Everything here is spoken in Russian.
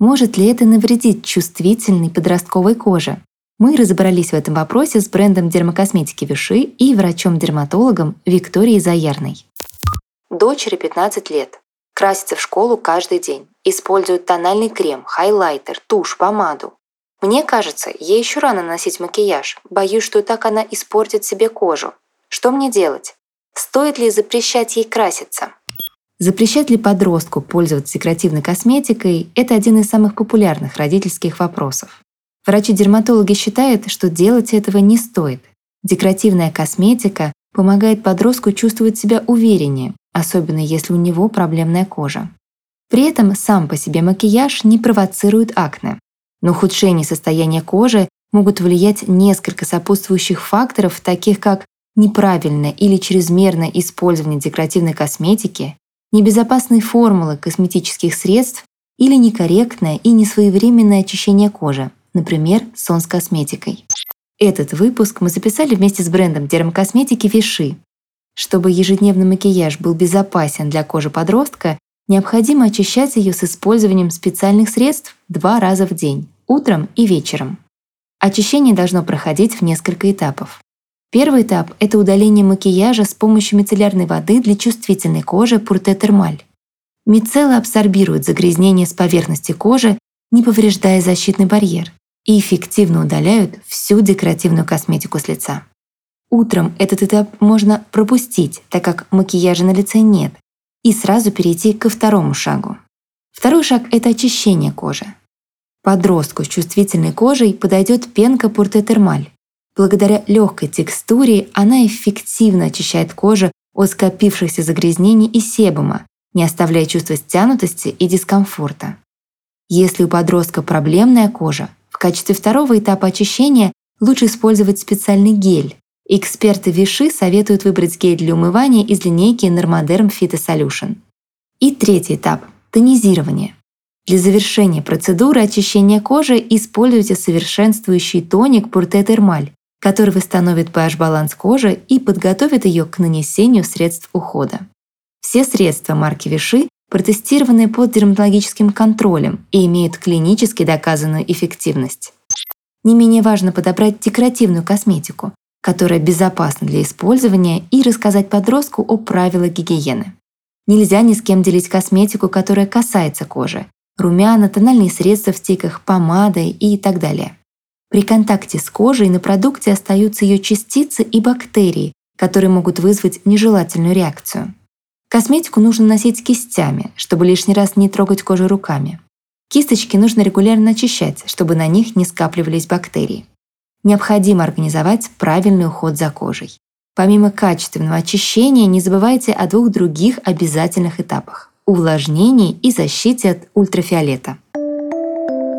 Может ли это навредить чувствительной подростковой коже? Мы разобрались в этом вопросе с брендом дермокосметики Виши и врачом-дерматологом Викторией Заярной. Дочери 15 лет. Красится в школу каждый день. Использует тональный крем, хайлайтер, тушь, помаду. Мне кажется, ей еще рано носить макияж. Боюсь, что так она испортит себе кожу. Что мне делать? Стоит ли запрещать ей краситься? Запрещать ли подростку пользоваться декоративной косметикой – это один из самых популярных родительских вопросов. Врачи-дерматологи считают, что делать этого не стоит. Декоративная косметика помогает подростку чувствовать себя увереннее, особенно если у него проблемная кожа. При этом сам по себе макияж не провоцирует акне. На ухудшение состояния кожи могут влиять несколько сопутствующих факторов, таких как неправильное или чрезмерное использование декоративной косметики, небезопасные формулы косметических средств или некорректное и несвоевременное очищение кожи, например, сон с косметикой. Этот выпуск мы записали вместе с брендом дермокосметики Виши. Чтобы ежедневный макияж был безопасен для кожи подростка, необходимо очищать ее с использованием специальных средств два раза в день, утром и вечером. Очищение должно проходить в несколько этапов. Первый этап – это удаление макияжа с помощью мицеллярной воды для чувствительной кожи Пурте Термаль. Мицеллы абсорбируют загрязнение с поверхности кожи, не повреждая защитный барьер, и эффективно удаляют всю декоративную косметику с лица. Утром этот этап можно пропустить, так как макияжа на лице нет, и сразу перейти ко второму шагу. Второй шаг – это очищение кожи. Подростку с чувствительной кожей подойдет пенка Пурте Термаль. Благодаря легкой текстуре она эффективно очищает кожу от скопившихся загрязнений и себума, не оставляя чувства стянутости и дискомфорта. Если у подростка проблемная кожа, в качестве второго этапа очищения лучше использовать специальный гель. Эксперты Виши советуют выбрать гель для умывания из линейки Normaderm Phyto Solution. И третий этап – тонизирование. Для завершения процедуры очищения кожи используйте совершенствующий тоник Purte Thermal который восстановит pH-баланс кожи и подготовит ее к нанесению средств ухода. Все средства марки Виши протестированы под дерматологическим контролем и имеют клинически доказанную эффективность. Не менее важно подобрать декоративную косметику, которая безопасна для использования, и рассказать подростку о правилах гигиены. Нельзя ни с кем делить косметику, которая касается кожи. Румяна, тональные средства в стиках, помады и так далее. При контакте с кожей на продукте остаются ее частицы и бактерии, которые могут вызвать нежелательную реакцию. Косметику нужно носить кистями, чтобы лишний раз не трогать кожу руками. Кисточки нужно регулярно очищать, чтобы на них не скапливались бактерии. Необходимо организовать правильный уход за кожей. Помимо качественного очищения, не забывайте о двух других обязательных этапах – увлажнении и защите от ультрафиолета.